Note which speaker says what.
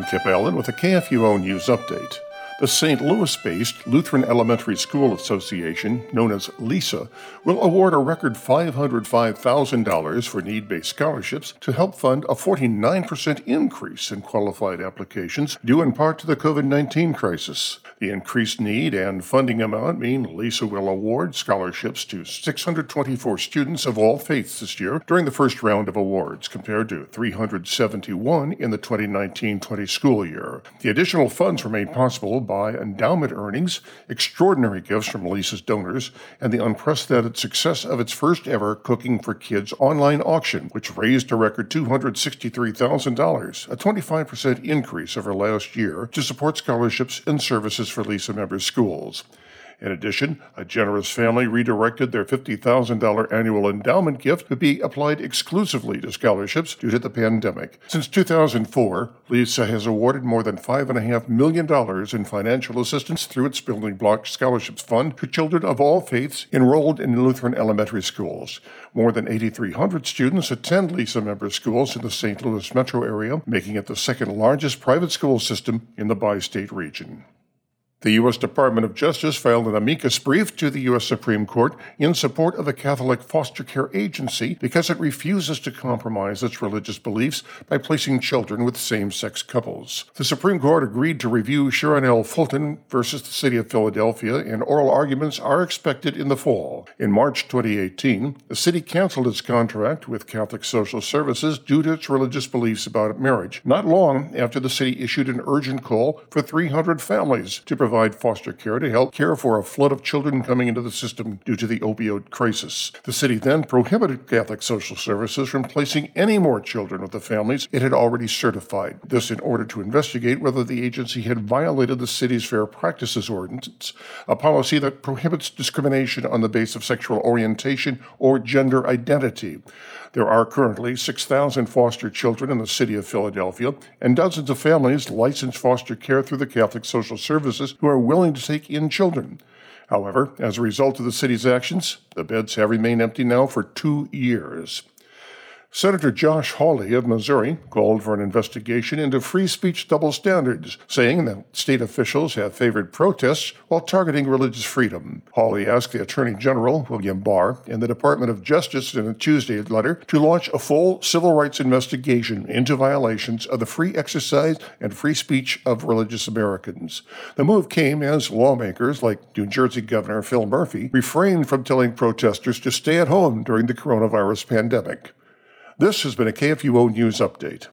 Speaker 1: I'm Kip Allen with a KFUO News Update. The St. Louis based Lutheran Elementary School Association, known as LESA, will award a record $505,000 for need based scholarships to help fund a 49% increase in qualified applications, due in part to the COVID 19 crisis. The increased need and funding amount mean LESA will award scholarships to 624 students of all faiths this year during the first round of awards, compared to 371 in the 2019 20 school year. The additional funds were made possible by endowment earnings, extraordinary gifts from LESA's donors, and the unprecedented success of its first ever Cooking for Kids online auction, which raised a record $263,000, a 25% increase over last year, to support scholarships and services for LESA member schools. In addition, a generous family redirected their $50,000 annual endowment gift to be applied exclusively to scholarships due to the pandemic. Since 2004, LESA has awarded more than $5.5 million in financial assistance through its Building Block Scholarships Fund to children of all faiths enrolled in Lutheran elementary schools. More than 8,300 students attend LESA member schools in the St. Louis metro area, making it the second largest private school system in the bi state region. The U.S. Department of Justice filed an amicus brief to the U.S. Supreme Court in support of a Catholic Foster Care Agency because it refuses to compromise its religious beliefs by placing children with same sex couples. The Supreme Court agreed to review Sharonell Fulton versus the City of Philadelphia, and oral arguments are expected in the fall. In March 2018, the city canceled its contract with Catholic Social Services due to its religious beliefs about marriage, not long after the city issued an urgent call for 300 families to provide provide foster care to help care for a flood of children coming into the system due to the opioid crisis. The city then prohibited Catholic Social Services from placing any more children with the families it had already certified. This in order to investigate whether the agency had violated the city's Fair Practices Ordinance, a policy that prohibits discrimination on the basis of sexual orientation or gender identity. There are currently 6,000 foster children in the city of Philadelphia, and dozens of families license foster care through the Catholic Social Services who are willing to take in children. However, as a result of the city's actions, the beds have remained empty now for two years. Senator Josh Hawley of Missouri called for an investigation into free speech double standards, saying that state officials have favored protests while targeting religious freedom. Hawley asked the Attorney General, William Barr, and the Department of Justice in a Tuesday letter to launch a full civil rights investigation into violations of the free exercise and free speech of religious Americans. The move came as lawmakers like New Jersey Governor Phil Murphy refrained from telling protesters to stay at home during the coronavirus pandemic. This has been a KFUO News Update.